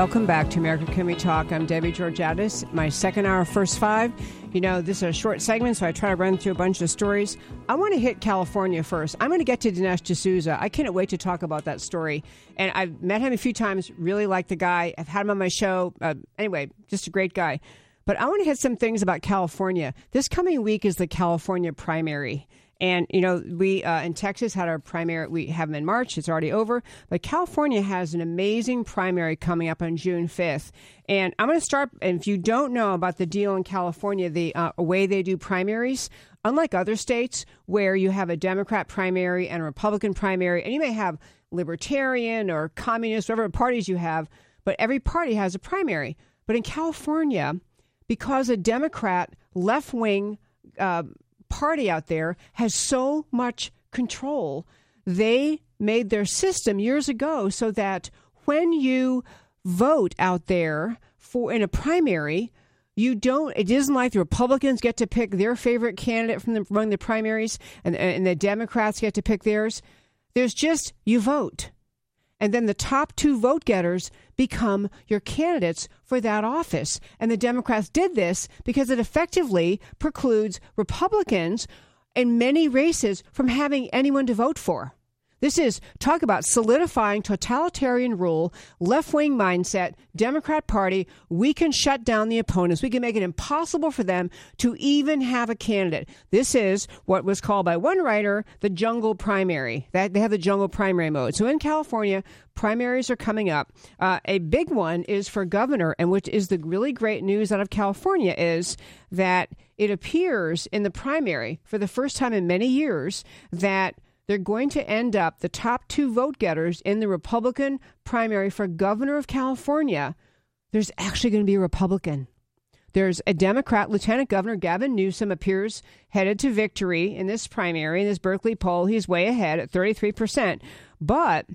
Welcome back to America Can We Talk. I'm Debbie Georgatos. My second hour, first five. You know, this is a short segment, so I try to run through a bunch of stories. I want to hit California first. I'm going to get to Dinesh D'Souza. I can't wait to talk about that story. And I've met him a few times, really like the guy. I've had him on my show. Uh, anyway, just a great guy. But I want to hit some things about California. This coming week is the California primary. And you know, we uh, in Texas had our primary. We have them in March. It's already over. But California has an amazing primary coming up on June fifth. And I'm going to start. And if you don't know about the deal in California, the uh, way they do primaries, unlike other states where you have a Democrat primary and a Republican primary, and you may have libertarian or communist, whatever parties you have, but every party has a primary. But in California, because a Democrat left wing uh, party out there has so much control. They made their system years ago so that when you vote out there for in a primary, you don't it isn't like the republicans get to pick their favorite candidate from the, among the primaries and, and the democrats get to pick theirs there's just you vote and then the top two vote getters become your candidates for that office. And the Democrats did this because it effectively precludes Republicans in many races from having anyone to vote for. This is talk about solidifying totalitarian rule, left wing mindset, Democrat Party. We can shut down the opponents. We can make it impossible for them to even have a candidate. This is what was called by one writer the jungle primary. That they have the jungle primary mode. So in California, primaries are coming up. Uh, a big one is for governor, and which is the really great news out of California is that it appears in the primary for the first time in many years that they're going to end up the top two vote getters in the Republican primary for governor of California. There's actually going to be a Republican. There's a Democrat, Lieutenant Governor Gavin Newsom appears headed to victory in this primary, in this Berkeley poll. He's way ahead at 33%. But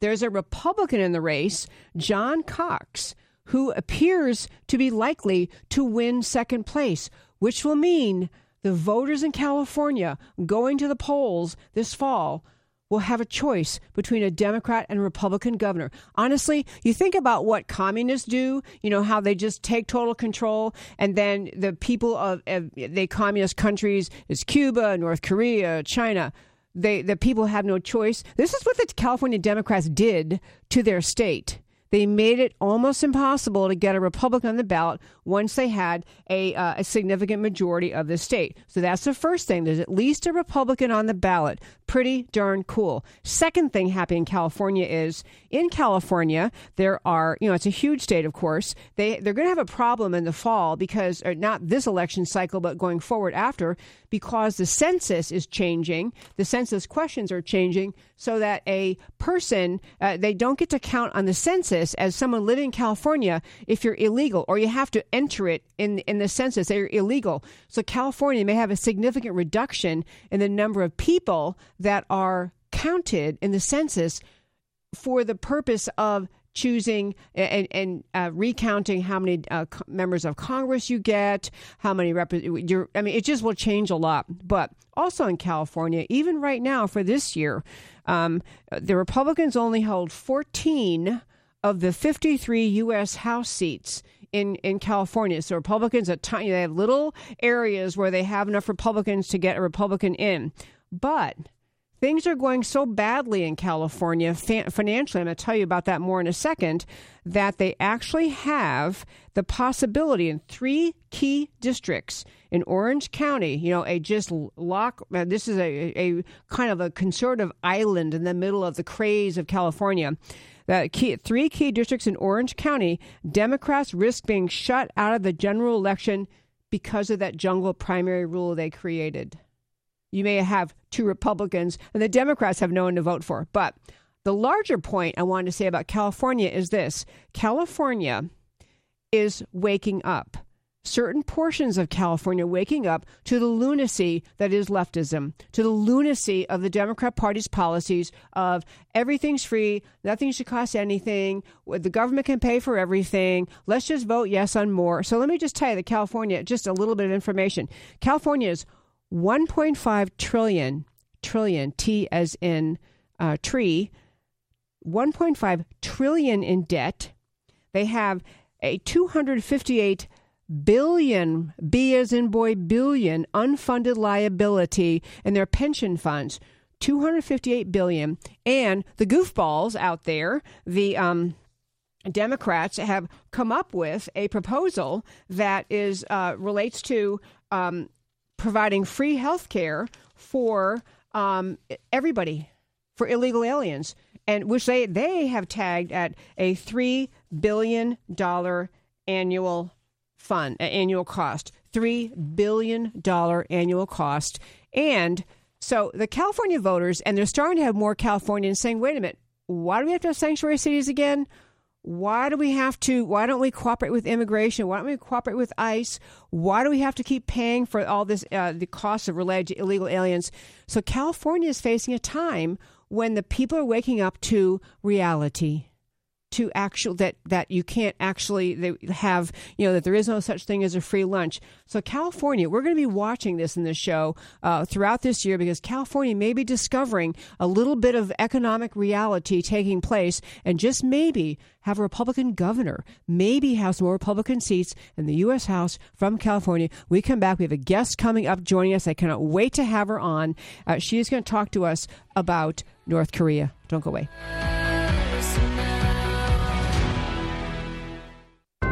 there's a Republican in the race, John Cox, who appears to be likely to win second place, which will mean the voters in California going to the polls this fall will have a choice between a Democrat and Republican governor. Honestly, you think about what communists do, you know, how they just take total control, and then the people of, of the communist countries is Cuba, North Korea, China. They, the people have no choice. This is what the California Democrats did to their state. They made it almost impossible to get a Republican on the ballot once they had a, uh, a significant majority of the state. So that's the first thing. There's at least a Republican on the ballot. Pretty darn cool. Second thing happening in California is in California, there are, you know, it's a huge state, of course. They, they're going to have a problem in the fall because, not this election cycle, but going forward after, because the census is changing. The census questions are changing so that a person, uh, they don't get to count on the census as someone living in California if you're illegal or you have to enter it in, in the census. They're illegal. So California may have a significant reduction in the number of people that are counted in the census for the purpose of choosing and, and uh, recounting how many uh, members of Congress you get, how many rep- you're, I mean, it just will change a lot. But also in California, even right now for this year, um, the Republicans only hold 14 of the 53 U.S. House seats in, in California. So Republicans are tiny. They have little areas where they have enough Republicans to get a Republican in. But things are going so badly in California financially, I'm going to tell you about that more in a second, that they actually have the possibility in three key districts in Orange County, you know, a just lock, uh, this is a, a kind of a conservative island in the middle of the craze of California. The key, three key districts in Orange County, Democrats risk being shut out of the general election because of that jungle primary rule they created you may have two Republicans, and the Democrats have no one to vote for. But the larger point I wanted to say about California is this California is waking up. Certain portions of California waking up to the lunacy that is leftism, to the lunacy of the Democrat Party's policies of everything's free, nothing should cost anything, the government can pay for everything, let's just vote yes on more. So let me just tell you that California, just a little bit of information. California is 1.5 trillion, trillion, T as in uh, tree, 1.5 trillion in debt. they have a 258 billion, B as in boy, billion unfunded liability in their pension funds. 258 billion and the goofballs out there the um, democrats have come up with a proposal that is uh, relates to um, providing free health care for um, everybody for illegal aliens and which they they have tagged at a 3 billion dollar annual fund, annual cost, $3 billion annual cost. And so the California voters, and they're starting to have more Californians saying, wait a minute, why do we have to have sanctuary cities again? Why do we have to? Why don't we cooperate with immigration? Why don't we cooperate with ICE? Why do we have to keep paying for all this, uh, the costs of illegal aliens? So California is facing a time when the people are waking up to reality to actual that that you can't actually have you know that there is no such thing as a free lunch. So california we're going to be watching this in the show uh, throughout this year because california may be discovering a little bit of economic reality taking place and just maybe have a republican governor maybe have some more republican seats in the u.s house from california. We come back we have a guest coming up joining us. I cannot wait to have her on. Uh, she is going to talk to us about north korea. Don't go away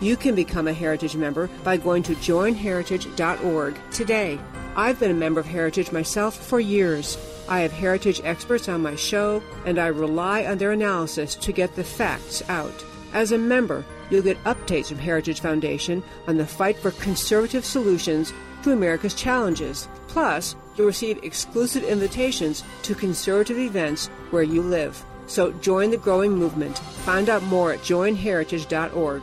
You can become a Heritage member by going to joinheritage.org today. I've been a member of Heritage myself for years. I have Heritage experts on my show, and I rely on their analysis to get the facts out. As a member, you'll get updates from Heritage Foundation on the fight for conservative solutions to America's challenges. Plus, you'll receive exclusive invitations to conservative events where you live. So join the growing movement. Find out more at joinheritage.org.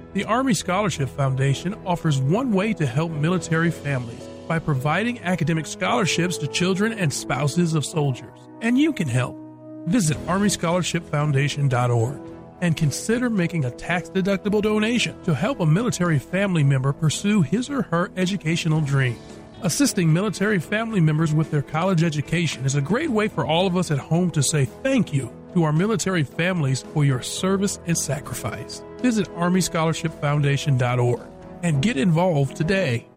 The Army Scholarship Foundation offers one way to help military families by providing academic scholarships to children and spouses of soldiers. And you can help. Visit ArmyScholarshipFoundation.org and consider making a tax deductible donation to help a military family member pursue his or her educational dreams. Assisting military family members with their college education is a great way for all of us at home to say thank you to our military families for your service and sacrifice. Visit ArmyScholarshipFoundation.org and get involved today.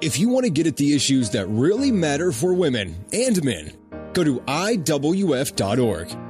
If you want to get at the issues that really matter for women and men, Go to IWF.org.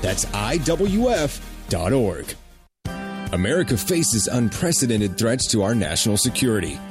That's IWF.org. America faces unprecedented threats to our national security.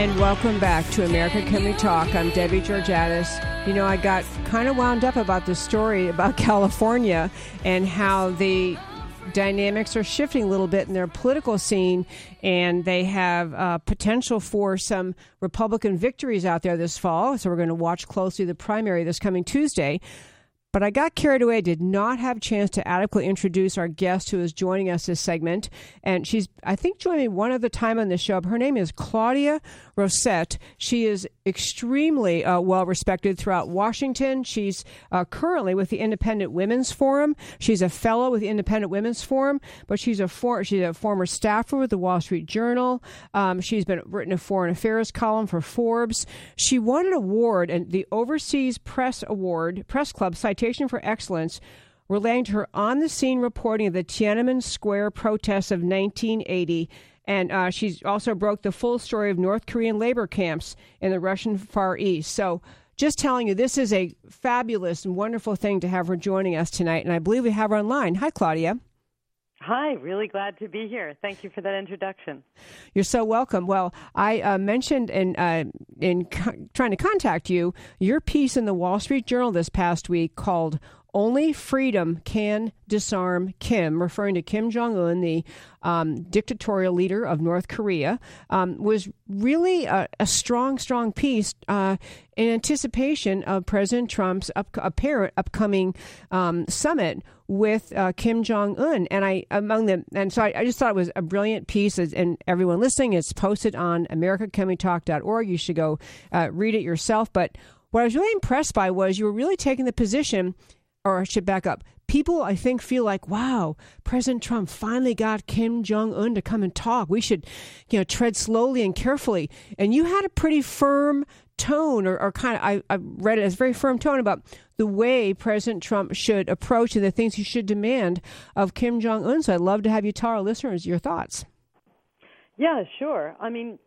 And welcome back to America Can We Talk. I'm Debbie Georgatos. You know, I got kind of wound up about this story about California and how the dynamics are shifting a little bit in their political scene, and they have uh, potential for some Republican victories out there this fall. So we're going to watch closely the primary this coming Tuesday. But I got carried away, did not have a chance to adequately introduce our guest who is joining us this segment. And she's, I think, joining me one other time on the show. Her name is Claudia Rosett. She is extremely uh, well respected throughout Washington. She's uh, currently with the Independent Women's Forum. She's a fellow with the Independent Women's Forum, but she's a for, she's a former staffer with the Wall Street Journal. Um, she's been written a foreign affairs column for Forbes. She won an award and the Overseas Press Award Press Club Citation for Excellence relating to her on the scene reporting of the Tiananmen Square protests of 1980 and uh, she's also broke the full story of North Korean labor camps in the Russian Far East. So, just telling you, this is a fabulous and wonderful thing to have her joining us tonight. And I believe we have her online. Hi, Claudia. Hi, really glad to be here. Thank you for that introduction. You're so welcome. Well, I uh, mentioned in uh, in co- trying to contact you your piece in the Wall Street Journal this past week called only freedom can disarm Kim, referring to Kim Jong un, the um, dictatorial leader of North Korea, um, was really a, a, strong, strong piece uh, in anticipation of President Trump's up, apparent upcoming um, summit with uh, Kim Jong Un. And I among them, and so I, I, just thought it was a brilliant piece. And everyone listening, it's posted on AmericaCanWeTalk.org. You should go uh, read it yourself. But what I was really impressed by was you were really taking the position or I should back up. People, I think, feel like, wow, President Trump finally got Kim Jong Un to come and talk. We should, you know, tread slowly and carefully. And you had a pretty firm tone, or, or kind of, I, I read it as a very firm tone about the way President Trump should approach and the things he should demand of Kim Jong Un. So I'd love to have you tell our listeners your thoughts. Yeah, sure. I mean,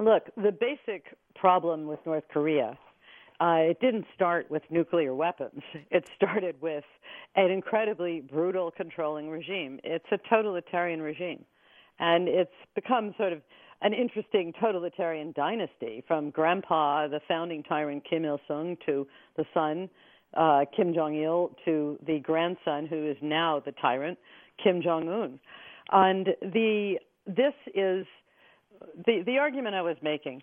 look, the basic problem with North Korea uh, it didn't start with nuclear weapons. It started with an incredibly brutal controlling regime. It's a totalitarian regime. And it's become sort of an interesting totalitarian dynasty from grandpa, the founding tyrant Kim Il sung, to the son, uh, Kim Jong il, to the grandson, who is now the tyrant, Kim Jong un. And the, this is the, the argument I was making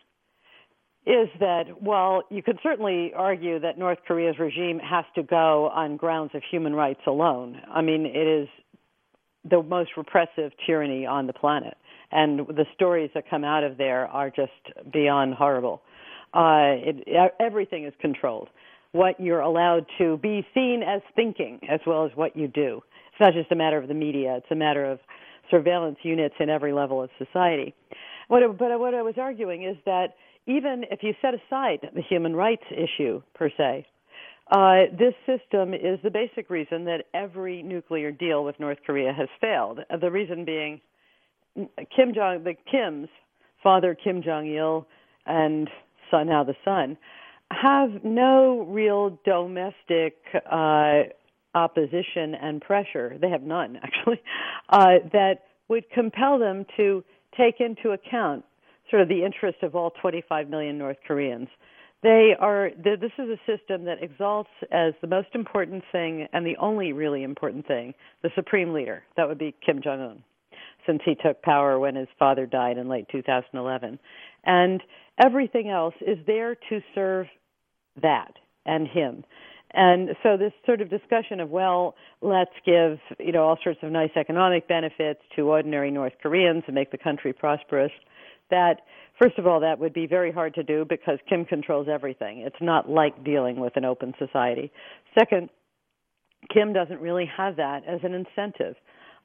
is that, well, you could certainly argue that North Korea's regime has to go on grounds of human rights alone. I mean, it is the most repressive tyranny on the planet. And the stories that come out of there are just beyond horrible. Uh, it, everything is controlled. What you're allowed to be seen as thinking, as well as what you do. It's not just a matter of the media, it's a matter of surveillance units in every level of society. What, but what I was arguing is that even if you set aside the human rights issue per se, uh, this system is the basic reason that every nuclear deal with North Korea has failed. Uh, the reason being Kim Jong, the Kims, father Kim Jong Il, and son now the son, have no real domestic uh, opposition and pressure. They have none actually uh, that would compel them to take into account sort of the interest of all 25 million North Koreans. They are. This is a system that exalts as the most important thing and the only really important thing the supreme leader. That would be Kim Jong Un. since he took power when his father died in late 2011. And everything else is there to serve that and him. And so this sort of discussion of well, let's give you know all sorts of nice economic benefits to ordinary North Koreans and make the country prosperous. That first of all, that would be very hard to do because Kim controls everything. It's not like dealing with an open society. Second, Kim doesn't really have that as an incentive.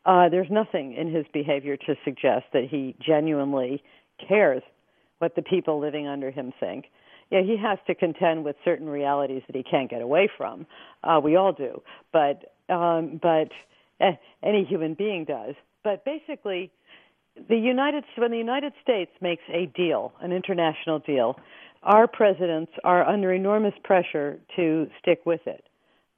Uh, there's nothing in his behavior to suggest that he genuinely cares what the people living under him think. Yeah, he has to contend with certain realities that he can't get away from. Uh, we all do, but um, but eh, any human being does. But basically, the United when the United States makes a deal, an international deal, our presidents are under enormous pressure to stick with it.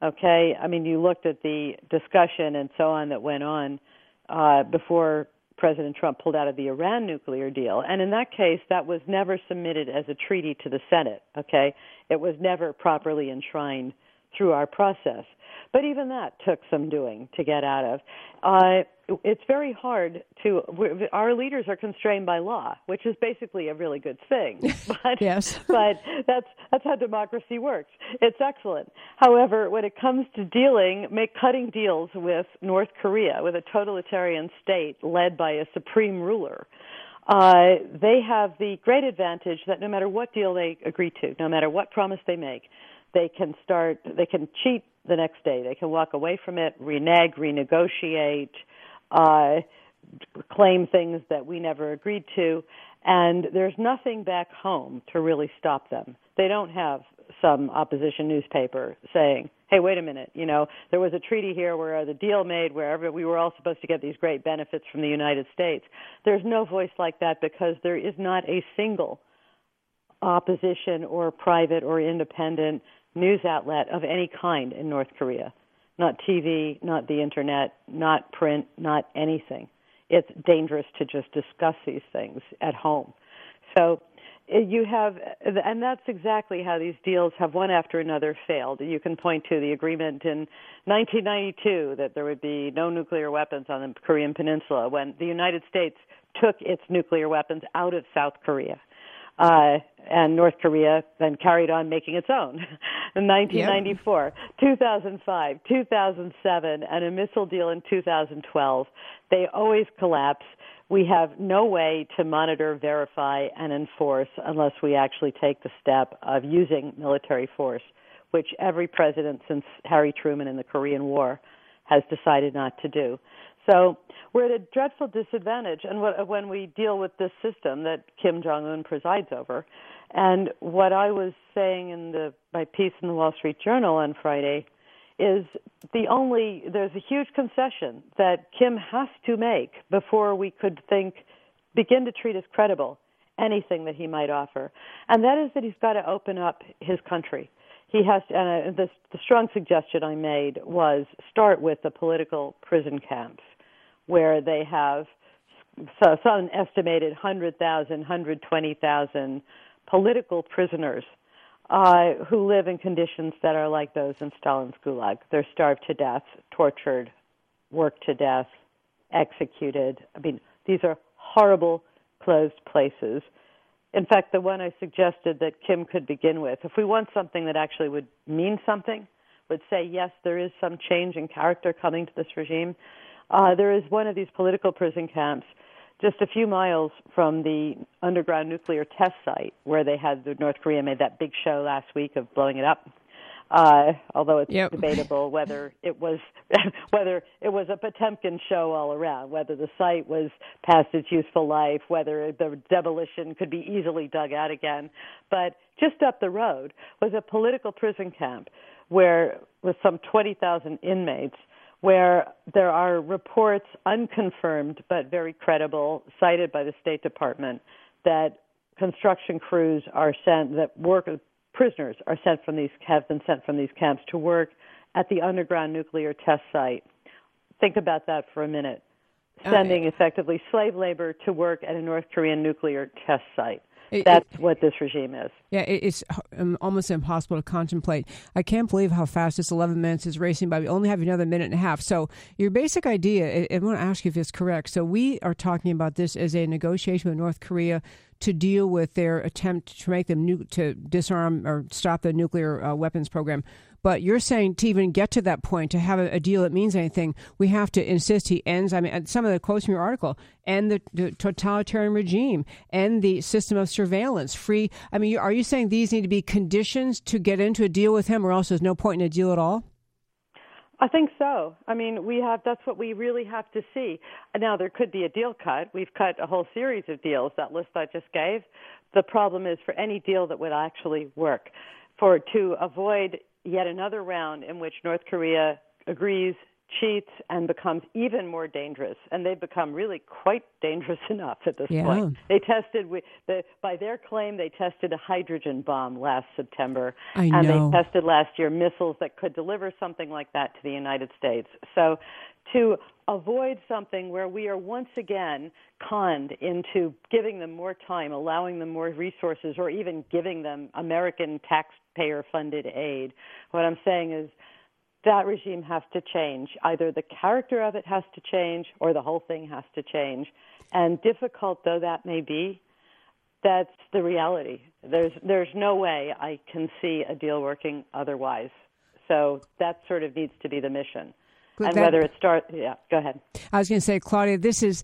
Okay, I mean, you looked at the discussion and so on that went on uh, before President Trump pulled out of the Iran nuclear deal. And in that case, that was never submitted as a treaty to the Senate, okay? It was never properly enshrined through our process. But even that took some doing to get out of. Uh, it's very hard to. Our leaders are constrained by law, which is basically a really good thing. But, yes. but that's that's how democracy works. It's excellent. However, when it comes to dealing, make cutting deals with North Korea, with a totalitarian state led by a supreme ruler. Uh, they have the great advantage that no matter what deal they agree to, no matter what promise they make, they can start, they can cheat the next day. They can walk away from it, renege, renegotiate, uh, claim things that we never agreed to, and there's nothing back home to really stop them. They don't have some opposition newspaper saying, "Hey, wait a minute, you know, there was a treaty here where the deal made where we were all supposed to get these great benefits from the United States." There's no voice like that because there is not a single opposition or private or independent news outlet of any kind in North Korea. Not TV, not the internet, not print, not anything. It's dangerous to just discuss these things at home. So eh, you have, and that's exactly how these deals have one after another failed. You can point to the agreement in 1992 that there would be no nuclear weapons on the Korean Peninsula when the United States took its nuclear weapons out of South Korea uh, and North Korea then carried on making its own. in 1994, yep. 2005, 2007, and a missile deal in 2012. They always collapse. We have no way to monitor, verify, and enforce unless we actually take the step of using military force, which every president since Harry Truman in the Korean War has decided not to do. So we're at a dreadful disadvantage, and when we deal with this system that Kim Jong Un presides over, and what I was saying in the my piece in the Wall Street Journal on Friday is the only there's a huge concession that Kim has to make before we could think begin to treat as credible anything that he might offer, and that is that he's got to open up his country. He has to, and uh, the, the strong suggestion I made was start with the political prison camps where they have so some estimated 100,000, 120,000 political prisoners uh, who live in conditions that are like those in Stalin's Gulag. They're starved to death, tortured, worked to death, executed. I mean, these are horrible closed places. In fact, the one I suggested that Kim could begin with, if we want something that actually would mean something, would say, yes, there is some change in character coming to this regime, uh, there is one of these political prison camps just a few miles from the underground nuclear test site where they had the North Korea made that big show last week of blowing it up. Uh, although it's yep. debatable whether it was whether it was a Potemkin show all around, whether the site was past its useful life, whether the demolition could be easily dug out again. But just up the road was a political prison camp where with some 20,000 inmates where there are reports, unconfirmed but very credible, cited by the State Department, that construction crews are sent, that work prisoners are sent from these have been sent from these camps to work at the underground nuclear test site. Think about that for a minute. Sending okay. effectively slave labor to work at a North Korean nuclear test site. It, That's it, what this regime is. Yeah, it, it's um, almost impossible to contemplate. I can't believe how fast this 11 minutes is racing by. We only have another minute and a half. So, your basic idea, I, I want to ask you if it's correct. So, we are talking about this as a negotiation with North Korea to deal with their attempt to make them nu- to disarm or stop the nuclear uh, weapons program. But you're saying to even get to that point, to have a, a, deal that means anything, we have to insist he ends. I mean, some of the quotes from your article, and the, the totalitarian regime, and the system of surveillance, free. I mean, are you saying these need to be conditions to get into a deal with him, or else there's no point in a deal at all? I think so. I mean, we have that's what we really have to see. Now there could be a deal cut. We've cut a whole series of deals. That list I just gave. The problem is for any deal that would actually work, for to avoid yet another round in which North Korea agrees, cheats, and becomes even more dangerous. And they've become really quite dangerous enough at this yeah. point. They tested, the, by their claim, they tested a hydrogen bomb last September. I and know. they tested last year missiles that could deliver something like that to the United States. So to avoid something where we are once again conned into giving them more time, allowing them more resources, or even giving them American taxpayer funded aid. What I'm saying is that regime has to change. Either the character of it has to change or the whole thing has to change. And difficult though that may be, that's the reality. There's there's no way I can see a deal working otherwise. So that sort of needs to be the mission and that, whether it starts. Yeah, go ahead. I was going to say, Claudia, this is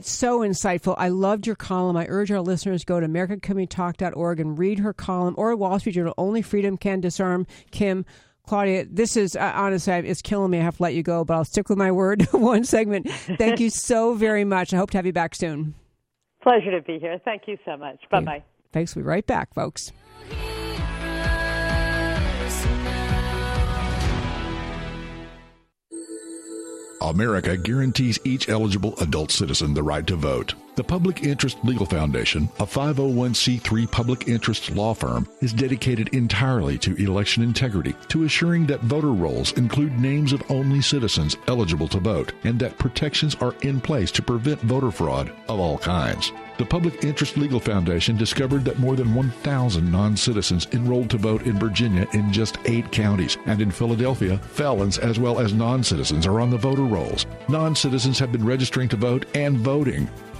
so insightful. I loved your column. I urge our listeners to go to AmericaCanWeTalk.org and read her column or Wall Street Journal. Only freedom can disarm Kim. Claudia, this is uh, honestly, it's killing me. I have to let you go, but I'll stick with my word. One segment. Thank you so very much. I hope to have you back soon. Pleasure to be here. Thank you so much. Bye bye. Thanks. We'll be right back, folks. America guarantees each eligible adult citizen the right to vote. The Public Interest Legal Foundation, a 501c3 public interest law firm, is dedicated entirely to election integrity, to assuring that voter rolls include names of only citizens eligible to vote, and that protections are in place to prevent voter fraud of all kinds. The Public Interest Legal Foundation discovered that more than 1,000 non citizens enrolled to vote in Virginia in just eight counties, and in Philadelphia, felons as well as non citizens are on the voter rolls. Non citizens have been registering to vote and voting.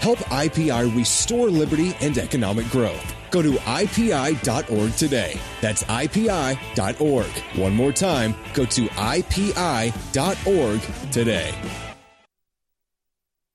Help IPI restore liberty and economic growth. Go to IPI.org today. That's IPI.org. One more time, go to IPI.org today.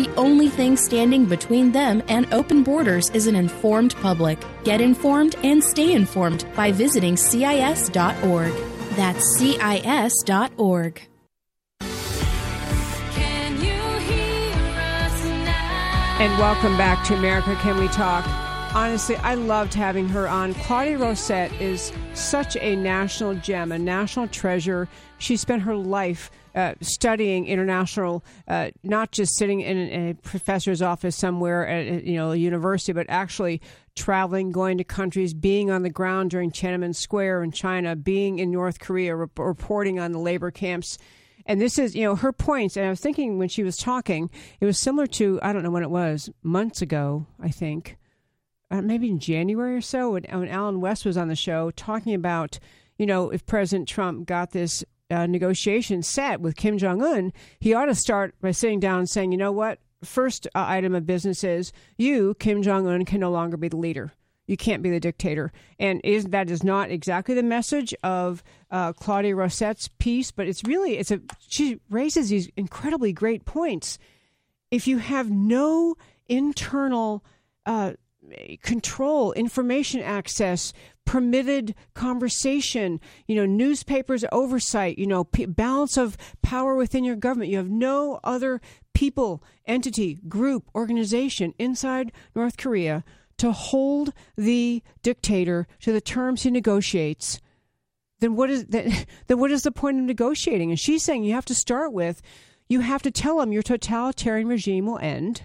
The only thing standing between them and open borders is an informed public. Get informed and stay informed by visiting CIS.org. That's CIS.org. And welcome back to America Can We Talk. Honestly, I loved having her on. Claudia Rosett is such a national gem, a national treasure. She spent her life uh, studying international, uh, not just sitting in, a professor's office somewhere at you know a university, but actually traveling, going to countries, being on the ground during Tiananmen Square in China, being in North Korea, re- reporting on the labor camps. And this is, you know, her points. And I was thinking when she was talking, it was similar to, I don't know when it was, months ago, I think, uh, maybe in January or so, when, when Allen West was on the show talking about, you know, if President Trump got this uh, negotiation set with Kim Jong Un, he ought to start by sitting down and saying, you know what? First uh, item of business is you, Kim Jong Un, can no longer be the leader. You can't be the dictator. And is that is not exactly the message of uh, Claudia Rosett's piece, but it's really it's a she raises these incredibly great points. If you have no internal uh, control, information access, permitted conversation, you know, newspapers oversight, you know, p- balance of power within your government. You have no other people, entity, group, organization inside North Korea to hold the dictator to the terms he negotiates. Then what is that, then what is the point of negotiating? And she's saying you have to start with you have to tell him your totalitarian regime will end.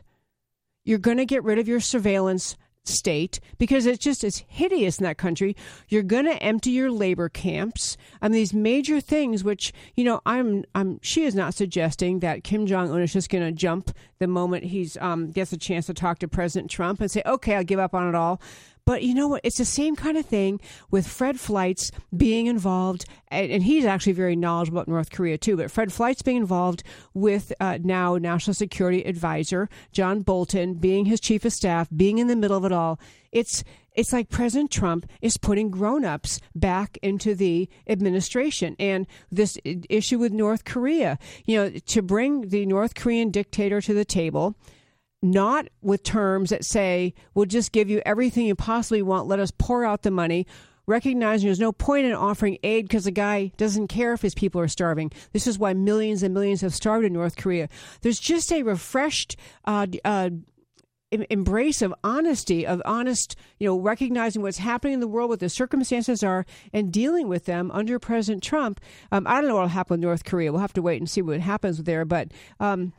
You're going to get rid of your surveillance state because it's just it's hideous in that country. You're going to empty your labor camps. Mean, these major things, which you know, I'm I'm she is not suggesting that Kim Jong Un is just going to jump the moment he's um, gets a chance to talk to President Trump and say, okay, I'll give up on it all. But you know what? It's the same kind of thing with Fred Fleitz being involved, and, he's actually very knowledgeable about North Korea too. But Fred Fleitz being involved with uh, now National Security Advisor John Bolton being his chief of staff, being in the middle of it all. It's it's like President Trump is putting grown-ups back into the administration and this issue with North Korea, you know, to bring the North Korean dictator to the table not with terms that say, we'll just give you everything you possibly want, let us pour out the money, recognizing there's no point in offering aid because the guy doesn't care if his people are starving. This is why millions and millions have starved in North Korea. There's just a refreshed, uh, uh, embrace of honesty of honest you know recognizing what's happening in the world what the circumstances are and dealing with them under president trump um, i don't know what will happen with north korea we'll have to wait and see what happens there but um,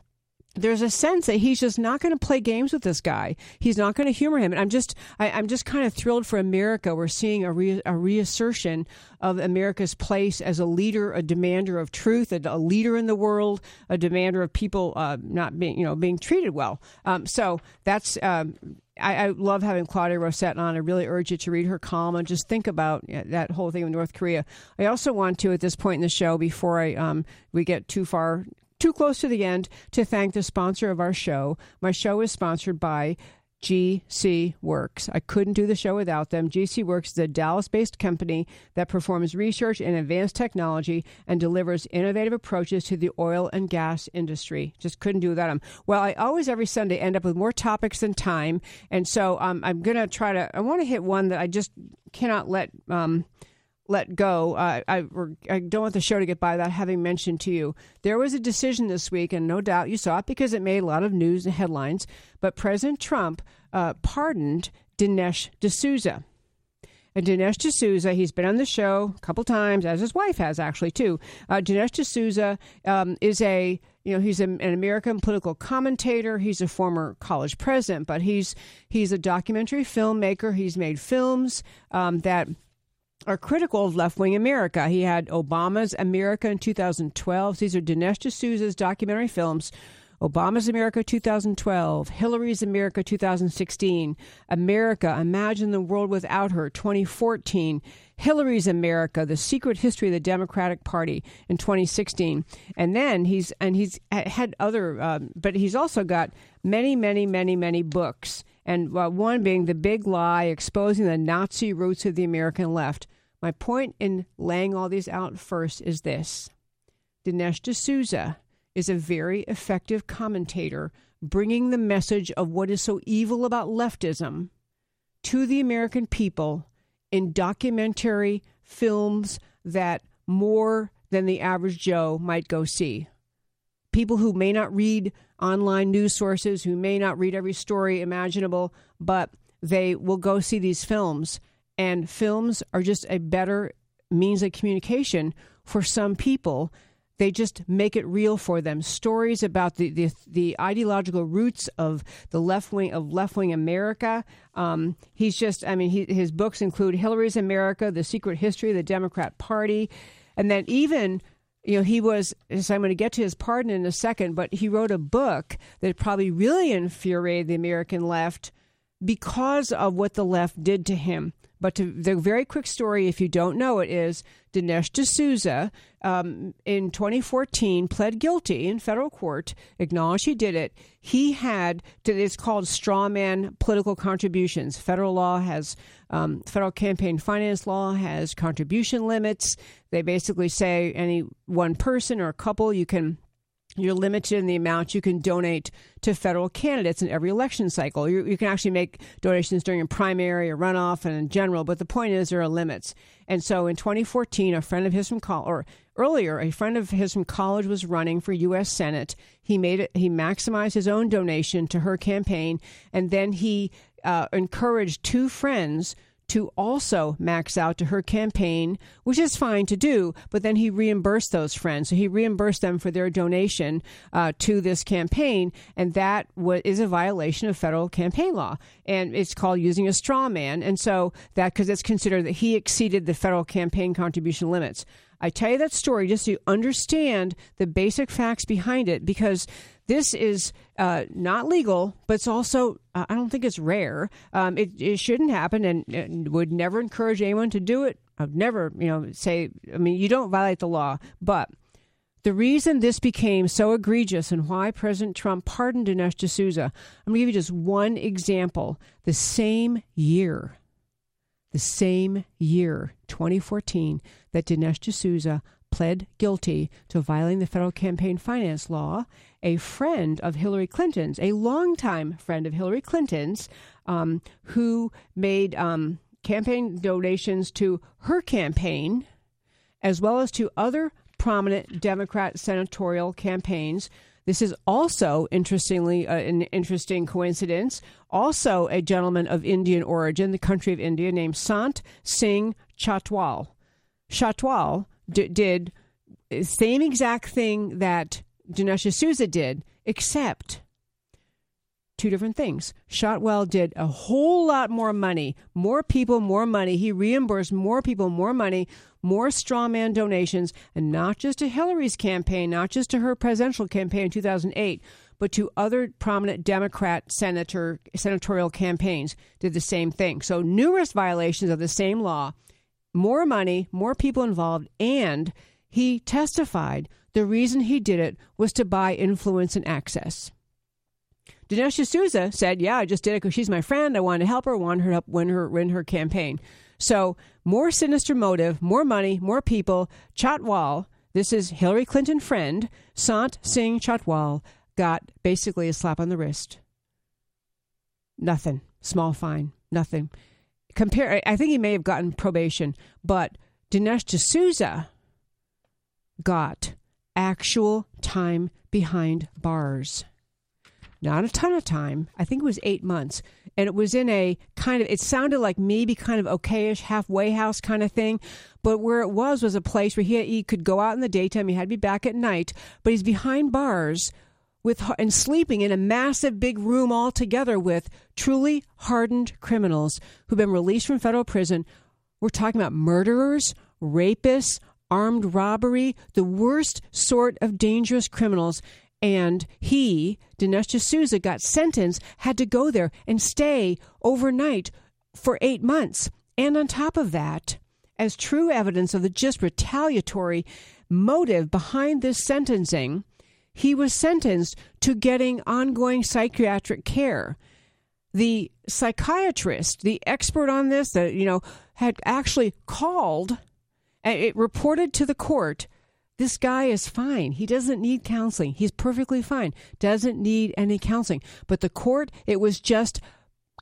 there's a sense that he's just not going to play games with this guy. He's not going to humor him. And I'm just, I, am just kind of thrilled for America. We're seeing a, re, a reassertion of America's place as a leader, a demander of truth, a, a leader in the world, a demander of people uh, not being, you know, being treated well. Um, so that's. Um, I, I, love having Claudia Rosett on. I really urge you to read her column and just think about that whole thing with North Korea. I also want to, at this point in the show, before I um, we get too far too close to the end to thank the sponsor of our show. My show is sponsored by GC Works. I couldn't do the show without them. GC Works is a Dallas based company that performs research in advanced technology and delivers innovative approaches to the oil and gas industry. Just couldn't do without them. Well, I always, every Sunday, end up with more topics than time. And so um, I'm going to try to, I want to hit one that I just cannot let. Um, let go. Uh, I, I don't want the show to get by without having mentioned to you. There was a decision this week, and no doubt you saw it because it made a lot of news and headlines. But President Trump uh, pardoned Dinesh D'Souza. And Dinesh D'Souza, he's been on the show a couple times, as his wife has actually too. Uh, Dinesh D'Souza um, is a you know he's an American political commentator. He's a former college president, but he's he's a documentary filmmaker. He's made films um, that are critical of left wing America. He had Obama's America in 2012. These are Dinesh D'Souza's documentary films Obama's America 2012, Hillary's America 2016, America, Imagine the World Without Her 2014, Hillary's America, The Secret History of the Democratic Party in 2016. And then he's, and he's had other, um, but he's also got many, many, many, many books. And uh, one being The Big Lie, Exposing the Nazi Roots of the American Left. My point in laying all these out first is this Dinesh D'Souza is a very effective commentator bringing the message of what is so evil about leftism to the American people in documentary films that more than the average Joe might go see. People who may not read online news sources, who may not read every story imaginable, but they will go see these films. And films are just a better means of communication for some people they just make it real for them. Stories about the the, the ideological roots of the left wing of left wing America. Um, he's just, I mean, he, his books include Hillary's America, The Secret History of the Democrat Party, and then even. You know, he was, so I'm going to get to his pardon in a second, but he wrote a book that probably really infuriated the American left because of what the left did to him. But to, the very quick story, if you don't know it, is Dinesh D'Souza um, in 2014 pled guilty in federal court, acknowledged he did it. He had, it's called straw man political contributions. Federal law has, um, federal campaign finance law has contribution limits. They basically say any one person or a couple you can you're limited in the amount you can donate to federal candidates in every election cycle. You, you, can actually make donations during a primary or runoff and in general, but the point is there are limits. And so in 2014, a friend of his from college, or earlier, a friend of his from college was running for U.S. Senate. He made it. He maximized his own donation to her campaign, and then he uh, encouraged two friends to also max out to her campaign, which is fine to do, but then he reimbursed those friends. So he reimbursed them for their donation uh, to this campaign, and that w- is a violation of federal campaign law. And it's called using a straw man. And so that, because it's considered that he exceeded the federal campaign contribution limits. I tell you that story just so you understand the basic facts behind it because this is uh, not legal, but it's also, uh, I don't think it's rare. Um, it, it shouldn't happen and, and, would never encourage anyone to do it. I've never, you know, say, I mean, you don't violate the law, but the reason this became so egregious and why President Trump pardoned Dinesh D'Souza, I'm going to give you just one example. The same year, the same year, 2014, that Dinesh D'Souza pled guilty to violating the federal campaign finance law. A friend of Hillary Clinton's, a longtime friend of Hillary Clinton's, um, who made um, campaign donations to her campaign, as well as to other prominent Democrat senatorial campaigns. This is also, interestingly, uh, an interesting coincidence. Also, a gentleman of Indian origin, the country of India, named Sant Singh Chatwal. Chatwal d- did same exact thing that Dinesh D'Souza did, except two different things. Chatwal did a whole lot more money, more people, more money. He reimbursed more people, more money, more strawman donations, and not just to Hillary's campaign, not just to her presidential campaign in 2008, but to other prominent Democrat senator senatorial campaigns did the same thing. So numerous violations of the same law more money, more people involved, and he testified the reason he did it was to buy influence and access. Dinesh D'Souza said, "Yeah, I just did it because she's my friend. I wanted to help her, wanted her to win her win her campaign." So more sinister motive, more money, more people. Chatwal, this is Hillary Clinton friend Sant Singh Chatwal, got basically a slap on the wrist. Nothing, small fine, nothing compare, I think he may have gotten probation, but Dinesh D'Souza got actual time behind bars. Not a ton of time. I think it was eight months. And it was in a kind of, it sounded like maybe kind of okayish halfway house kind of thing. But where it was was a place where he, he could go out in the daytime. He had to be back at night, but he's behind bars with and sleeping in a massive big room all together with truly hardened criminals who've been released from federal prison. We're talking about murderers, rapists, armed robbery, the worst sort of dangerous criminals. And he, Dinesh D'Souza, got sentenced, had to go there and stay overnight for eight months. And on top of that, as true evidence of the just retaliatory motive behind this sentencing, he was sentenced to getting ongoing psychiatric care. The psychiatrist, the expert on this, that you know, had actually called uh, it reported to the court this guy is fine. He doesn't need counseling. He's perfectly fine. Doesn't need any counseling. But the court, it was just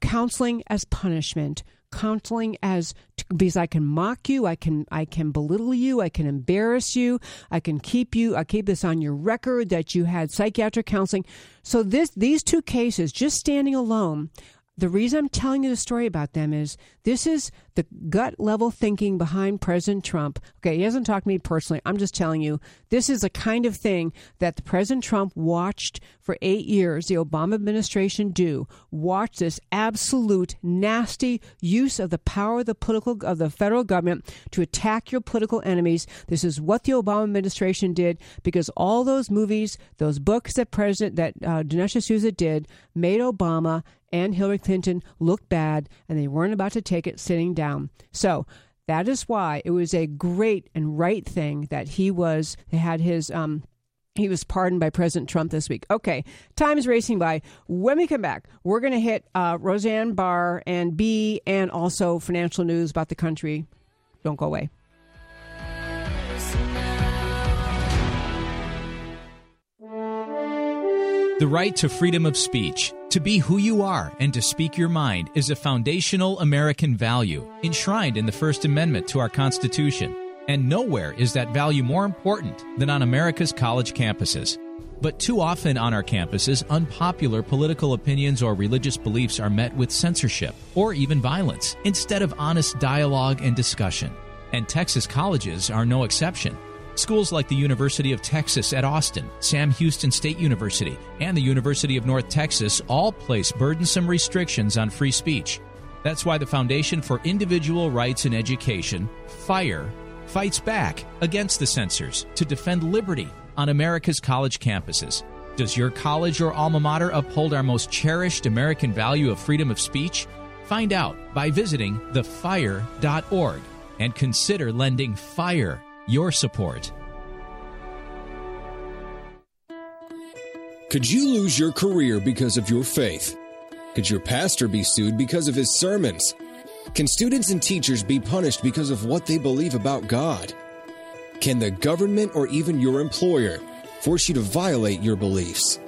counseling as punishment. Counseling as because I can mock you, I can I can belittle you, I can embarrass you, I can keep you, I keep this on your record that you had psychiatric counseling. So this these two cases, just standing alone, the reason I'm telling you the story about them is this is the gut level thinking behind President Trump. Okay, he hasn't talked to me personally. I'm just telling you this is the kind of thing that President Trump watched for eight years the Obama administration do. Watch this absolute nasty use of the power of the political of the federal government to attack your political enemies. This is what the Obama administration did because all those movies, those books that President that uh, Dinesh D'Souza did made Obama and Hillary Clinton looked bad and they weren't about to take it sitting down. So that is why it was a great and right thing that he was, had his, um, he was pardoned by President Trump this week. Okay, time is racing by. When we come back, we're going to hit uh, Roseanne Barr and B and also financial news about the country. Don't go away. The right to freedom of speech, to be who you are and to speak your mind, is a foundational American value enshrined in the First Amendment to our Constitution. And nowhere is that value more important than on America's college campuses. But too often on our campuses, unpopular political opinions or religious beliefs are met with censorship or even violence instead of honest dialogue and discussion. And Texas colleges are no exception. Schools like the University of Texas at Austin, Sam Houston State University, and the University of North Texas all place burdensome restrictions on free speech. That's why the Foundation for Individual Rights in Education, FIRE, fights back against the censors to defend liberty on America's college campuses. Does your college or alma mater uphold our most cherished American value of freedom of speech? Find out by visiting thefire.org and consider lending FIRE your support. Could you lose your career because of your faith? Could your pastor be sued because of his sermons? Can students and teachers be punished because of what they believe about God? Can the government or even your employer force you to violate your beliefs?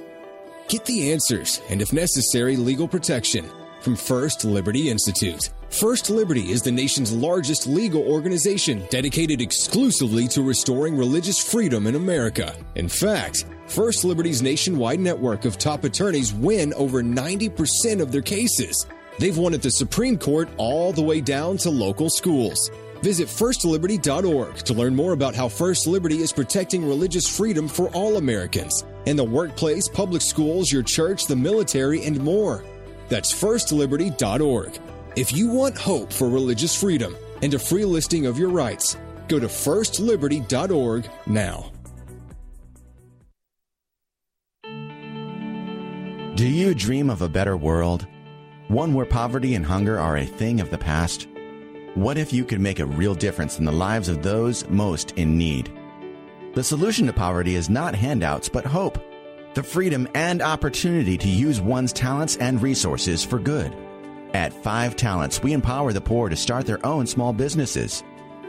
Get the answers and, if necessary, legal protection from First Liberty Institute. First Liberty is the nation's largest legal organization dedicated exclusively to restoring religious freedom in America. In fact, First Liberty's nationwide network of top attorneys win over 90% of their cases. They've won at the Supreme Court all the way down to local schools. Visit firstliberty.org to learn more about how First Liberty is protecting religious freedom for all Americans in the workplace, public schools, your church, the military, and more. That's firstliberty.org. If you want hope for religious freedom and a free listing of your rights, go to firstliberty.org now. Do you dream of a better world? One where poverty and hunger are a thing of the past? What if you could make a real difference in the lives of those most in need? The solution to poverty is not handouts, but hope. The freedom and opportunity to use one's talents and resources for good. At Five Talents, we empower the poor to start their own small businesses.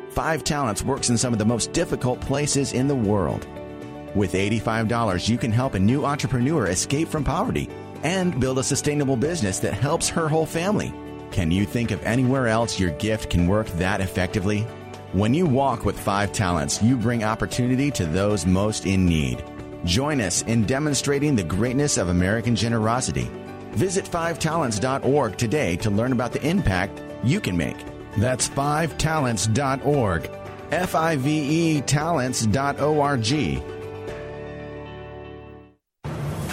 Five Talents works in some of the most difficult places in the world. With $85, you can help a new entrepreneur escape from poverty and build a sustainable business that helps her whole family. Can you think of anywhere else your gift can work that effectively? When you walk with Five Talents, you bring opportunity to those most in need. Join us in demonstrating the greatness of American generosity. Visit 5talents.org today to learn about the impact you can make. That's 5talents.org. F I V E talents.org.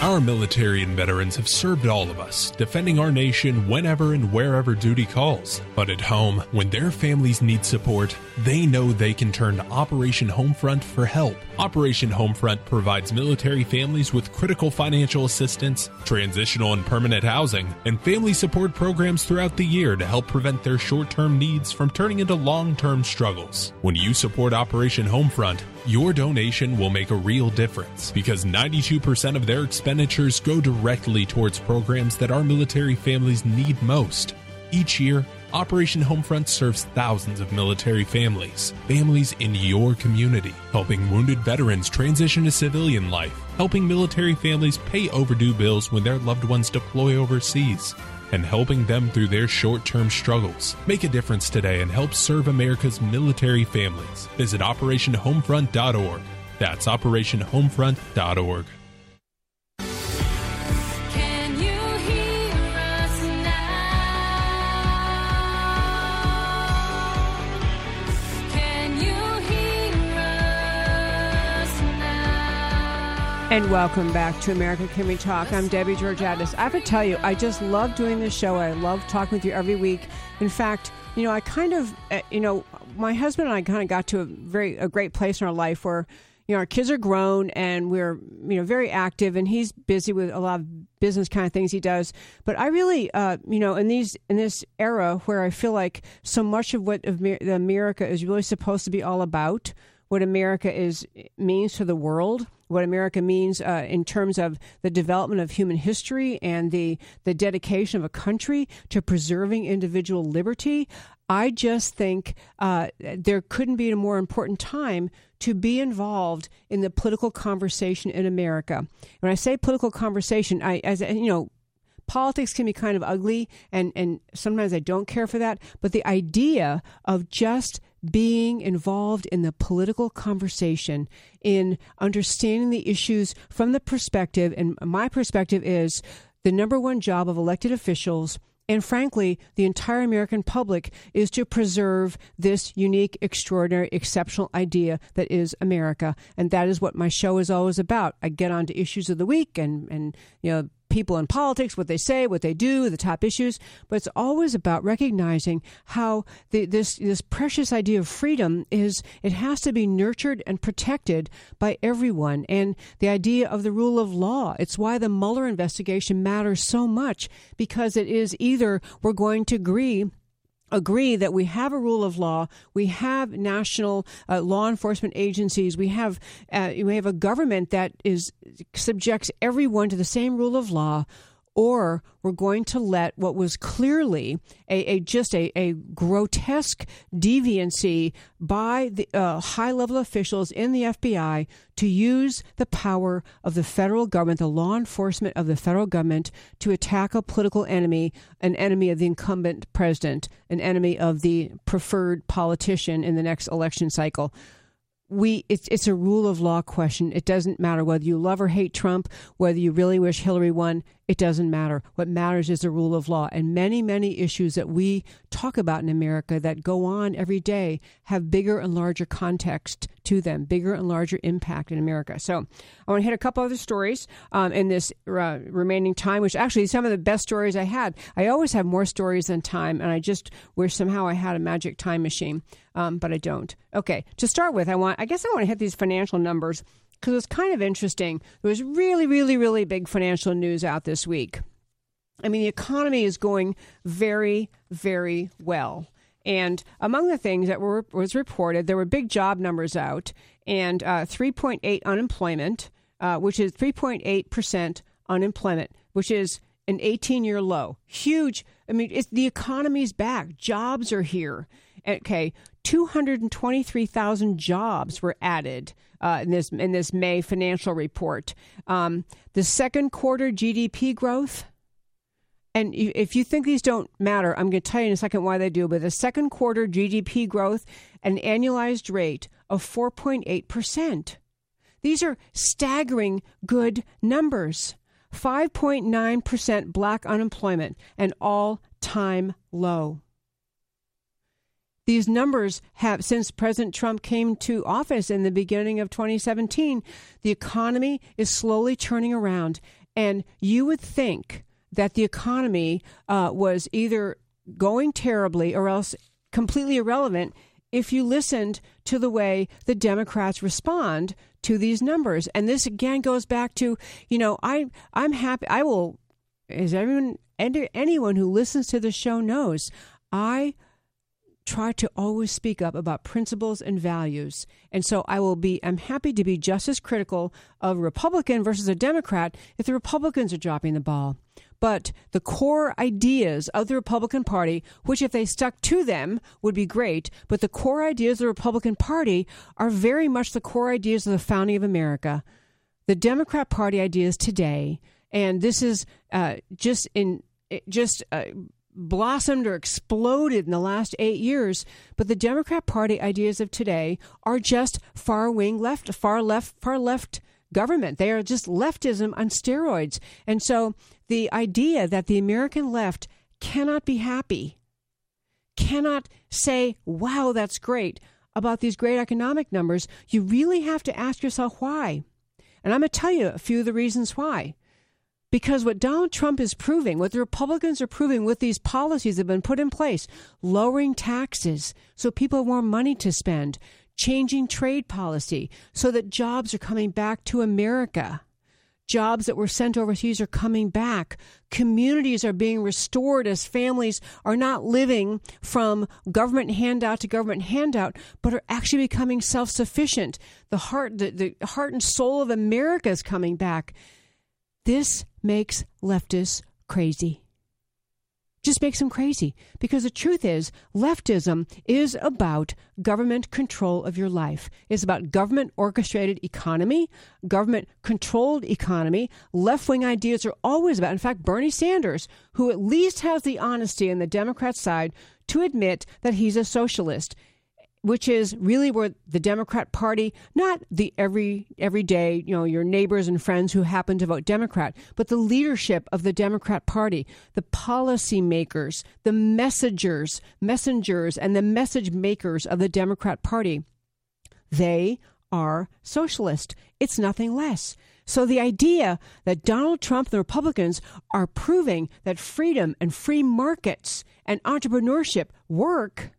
Our military and veterans have served all of us, defending our nation whenever and wherever duty calls. But at home, when their families need support, they know they can turn to Operation Homefront for help. Operation Homefront provides military families with critical financial assistance, transitional and permanent housing, and family support programs throughout the year to help prevent their short term needs from turning into long term struggles. When you support Operation Homefront, your donation will make a real difference because 92% of their expenditures go directly towards programs that our military families need most. Each year, Operation Homefront serves thousands of military families, families in your community, helping wounded veterans transition to civilian life, helping military families pay overdue bills when their loved ones deploy overseas, and helping them through their short term struggles. Make a difference today and help serve America's military families. Visit OperationHomefront.org. That's OperationHomefront.org. And welcome back to America Can We Talk. I'm Debbie Georgatos. I have to tell you, I just love doing this show. I love talking with you every week. In fact, you know, I kind of, uh, you know, my husband and I kind of got to a very a great place in our life where, you know, our kids are grown and we're, you know, very active. And he's busy with a lot of business kind of things he does. But I really, uh, you know, in these in this era where I feel like so much of what America is really supposed to be all about, what America is means to the world what America means uh, in terms of the development of human history and the, the dedication of a country to preserving individual liberty. I just think uh, there couldn't be a more important time to be involved in the political conversation in America. When I say political conversation, I, as you know, politics can be kind of ugly, and and sometimes I don't care for that. But the idea of just being involved in the political conversation, in understanding the issues from the perspective, and my perspective is the number one job of elected officials and frankly, the entire American public is to preserve this unique, extraordinary, exceptional idea that is America. And that is what my show is always about. I get on to issues of the week and, and you know, people in politics, what they say, what they do, the top issues, but it's always about recognizing how the, this this precious idea of freedom is it has to be nurtured and protected by everyone, and the idea of the rule of law. It's why the Mueller investigation matters so much because it is either we're going to agree agree that we have a rule of law, we have national uh, law enforcement agencies, we have uh, we have a government that is subjects everyone to the same rule of law or we're going to let what was clearly a, a just a, a, grotesque deviancy by the uh, high level officials in the FBI to use the power of the federal government, the law enforcement of the federal government, to attack a political enemy, an enemy of the incumbent president, an enemy of the preferred politician in the next election cycle we it's it's a rule of law question. It doesn't matter whether you love or hate Trump, whether you really wish Hillary won. It doesn't matter. What matters is the rule of law. And many many issues that we talk about in America that go on every day have bigger and larger context to them, bigger and larger impact in America. So I want to hit a couple other stories um, in this uh, remaining time, which actually some of the best stories I had. I always have more stories than time, and I just wish somehow I had a magic time machine um, but I don't. Okay, to start with, I want I guess I want to hit these financial numbers because it's kind of interesting. There was really, really, really big financial news out this week. I mean, the economy is going very, very well. And among the things that were was reported, there were big job numbers out and uh, 3.8 unemployment, uh, which is 3.8 percent unemployment, which is an 18 year low. Huge. I mean, it's, the economy's back. Jobs are here. Okay, 223,000 jobs were added uh, in this in this May financial report. Um, the second quarter GDP growth, and if you think these don't matter, I'm going to tell you in a second why they do. But the second quarter GDP growth, an annualized rate of 4.8 percent. These are staggering good numbers. 5.9% black unemployment, an all time low. These numbers have, since President Trump came to office in the beginning of 2017, the economy is slowly turning around. And you would think that the economy uh, was either going terribly or else completely irrelevant if you listened to the way the Democrats respond to these numbers. And this again goes back to, you know, I I'm happy I will as everyone anyone who listens to the show knows, I try to always speak up about principles and values. And so I will be, I'm happy to be just as critical of Republican versus a Democrat if the Republicans are dropping the ball. But the core ideas of the Republican Party, which if they stuck to them would be great, but the core ideas of the Republican Party are very much the core ideas of the founding of America. The Democrat Party ideas today, and this is uh, just in just uh, blossomed or exploded in the last eight years. But the Democrat Party ideas of today are just far wing left, far left, far left government. They are just leftism on steroids. And so the idea that the American left cannot be happy, cannot say, wow, that's great about these great economic numbers, you really have to ask yourself why. And I'm going to tell you a few of the reasons why. Because what Donald Trump is proving, what the Republicans are proving with these policies that have been put in place, lowering taxes so people have more money to spend, changing trade policy so that jobs are coming back to America. Jobs that were sent overseas are coming back. Communities are being restored as families are not living from government handout to government handout, but are actually becoming self sufficient. The heart, the, the heart and soul of America is coming back. This makes leftists crazy. Just makes them crazy. Because the truth is, leftism is about government control of your life. It's about government orchestrated economy, government controlled economy. Left wing ideas are always about, in fact, Bernie Sanders, who at least has the honesty on the Democrat side to admit that he's a socialist which is really where the Democrat Party, not the every everyday, you know, your neighbors and friends who happen to vote Democrat, but the leadership of the Democrat Party, the policy makers, the messengers, messengers and the message makers of the Democrat Party, they are socialist. It's nothing less. So the idea that Donald Trump and the Republicans are proving that freedom and free markets and entrepreneurship work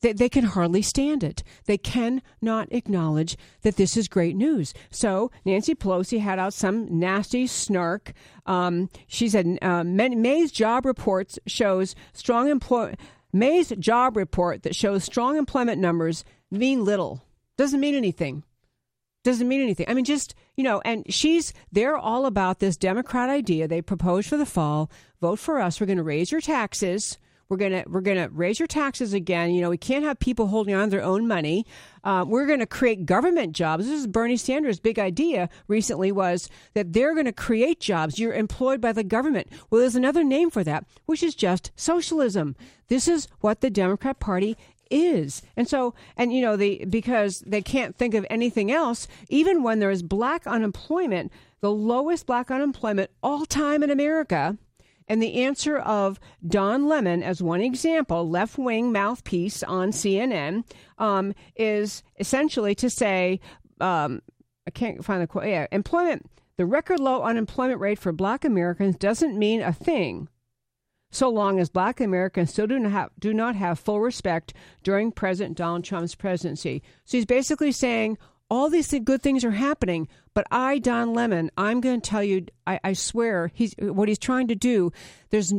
they, they can hardly stand it. They cannot acknowledge that this is great news. So Nancy Pelosi had out some nasty snark. Um, she said uh, May's job reports shows strong employment. May's job report that shows strong employment numbers mean little. Doesn't mean anything. Doesn't mean anything. I mean, just, you know, and she's, they're all about this Democrat idea they proposed for the fall. Vote for us. We're going to raise your taxes. We're gonna we're gonna raise your taxes again. You know, we can't have people holding on to their own money. Uh, we're going to create government jobs. This is Bernie Sanders' big idea recently was that they're going to create jobs. You're employed by the government. Well, there's another name for that, which is just socialism. This is what the Democrat Party is. And so, and you know, the because they can't think of anything else, even when there is black unemployment, the lowest black unemployment all time in America, and the answer of Don Lemon, as one example, left wing mouthpiece on CNN, um, is essentially to say, um, I can't find the quote. Yeah, employment, the record low unemployment rate for black Americans doesn't mean a thing so long as black Americans still do not have, do not have full respect during President Donald Trump's presidency. So he's basically saying all these good things are happening, but I, Don Lemon, I'm going to tell you, I, I swear, he's what he's trying to do. There's,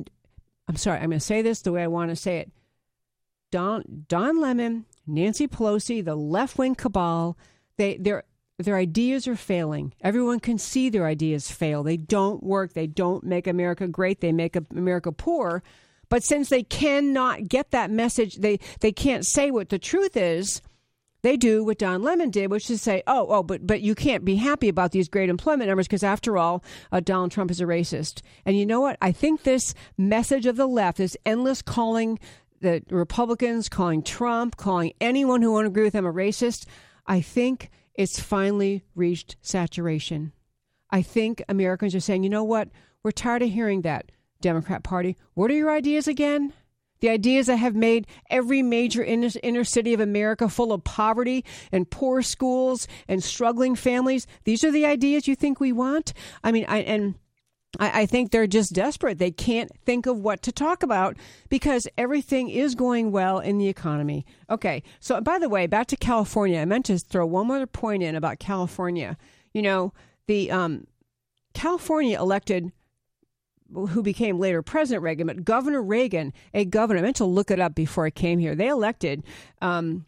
I'm sorry, I'm going to say this the way I want to say it. Don Don Lemon, Nancy Pelosi, the left wing cabal, they their their ideas are failing. Everyone can see their ideas fail. They don't work. They don't make America great. They make America poor. But since they cannot get that message, they they can't say what the truth is they do what Don Lemon did, which is say, "Oh, oh, but but you can't be happy about these great employment numbers because, after all, uh, Donald Trump is a racist." And you know what? I think this message of the left, this endless calling the Republicans, calling Trump, calling anyone who won't agree with them a racist, I think it's finally reached saturation. I think Americans are saying, you know what? We're tired of hearing that. Democrat Party, what are your ideas again? The ideas that have made every major inner, inner city of America full of poverty and poor schools and struggling families. These are the ideas you think we want? I mean, I, and I, I think they're just desperate. They can't think of what to talk about because everything is going well in the economy. Okay, so by the way, back to California. I meant to throw one more point in about California. You know, the um, California elected who became later President Reagan, but Governor Reagan, a governor, I meant to look it up before I came here. They elected um,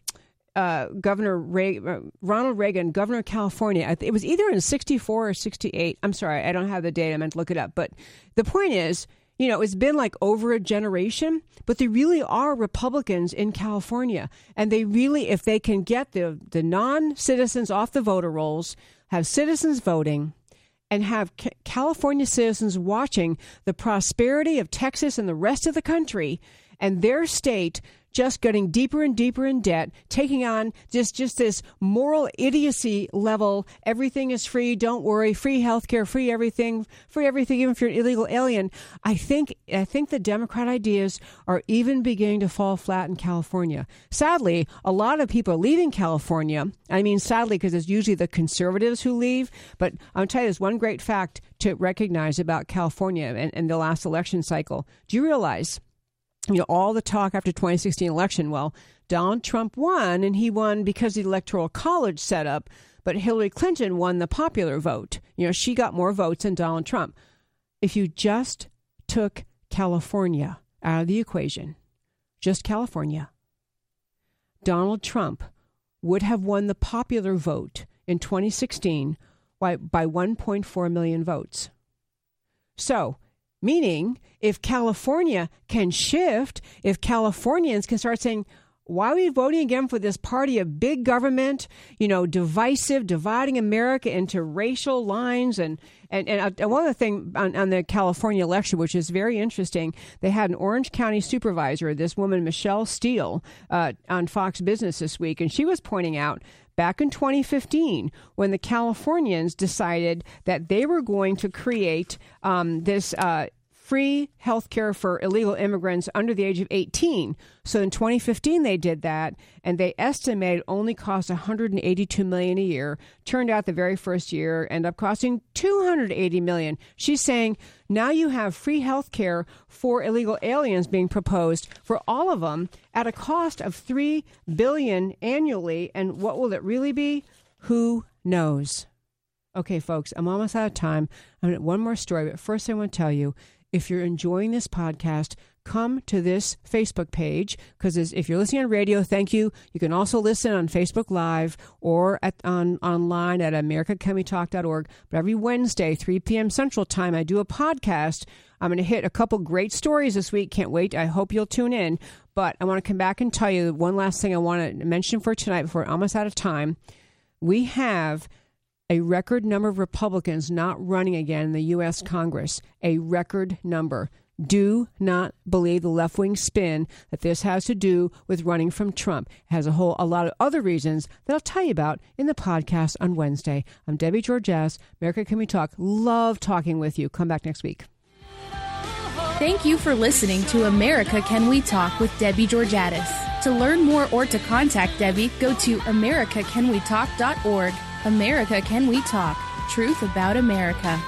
uh, Governor Ray, uh, Ronald Reagan, Governor of California. It was either in 64 or 68. I'm sorry, I don't have the date. I meant to look it up. But the point is, you know, it's been like over a generation, but there really are Republicans in California. And they really, if they can get the, the non citizens off the voter rolls, have citizens voting, and have California citizens watching the prosperity of Texas and the rest of the country and their state just getting deeper and deeper in debt, taking on just just this moral idiocy level. Everything is free. Don't worry. Free healthcare. Free everything. Free everything. Even if you're an illegal alien. I think I think the Democrat ideas are even beginning to fall flat in California. Sadly, a lot of people leaving California. I mean, sadly, because it's usually the conservatives who leave. But I'll tell you this one great fact to recognize about California and, and the last election cycle. Do you realize? You know, all the talk after 2016 election. Well, Donald Trump won, and he won because the Electoral College set up, but Hillary Clinton won the popular vote. You know, she got more votes than Donald Trump. If you just took California out of the equation, just California, Donald Trump would have won the popular vote in 2016 by, by 1.4 million votes. So Meaning, if California can shift, if Californians can start saying, why are we voting again for this party of big government, you know, divisive, dividing America into racial lines? And, and, and uh, one other thing on, on the California election, which is very interesting, they had an Orange County supervisor, this woman, Michelle Steel, uh, on Fox Business this week, and she was pointing out back in 2015 when the Californians decided that they were going to create um, this. Uh, free health care for illegal immigrants under the age of 18. So in 2015 they did that and they estimated only cost 182 million a year. Turned out the very first year end up costing 280 million. She's saying now you have free health care for illegal aliens being proposed for all of them at a cost of 3 billion annually and what will it really be? Who knows? Okay, folks, I'm almost out of time. I'm going to one more story, but first I want to tell you if you're enjoying this podcast, come to this Facebook page because if you're listening on radio, thank you. You can also listen on Facebook Live or at, on online at americacanwetalk.org. But every Wednesday, 3 p.m. Central Time, I do a podcast. I'm going to hit a couple great stories this week. Can't wait. I hope you'll tune in. But I want to come back and tell you one last thing I want to mention for tonight before I'm almost out of time. We have a record number of Republicans not running again in the U.S. Congress, a record number. Do not believe the left wing spin that this has to do with running from Trump. It has a whole a lot of other reasons that I'll tell you about in the podcast on Wednesday. I'm Debbie Georgatos. America Can We Talk? Love talking with you. Come back next week. Thank you for listening to America Can We Talk with Debbie Georgatos. To learn more or to contact Debbie, go to americacanwetalk.org. America Can We Talk? Truth about America.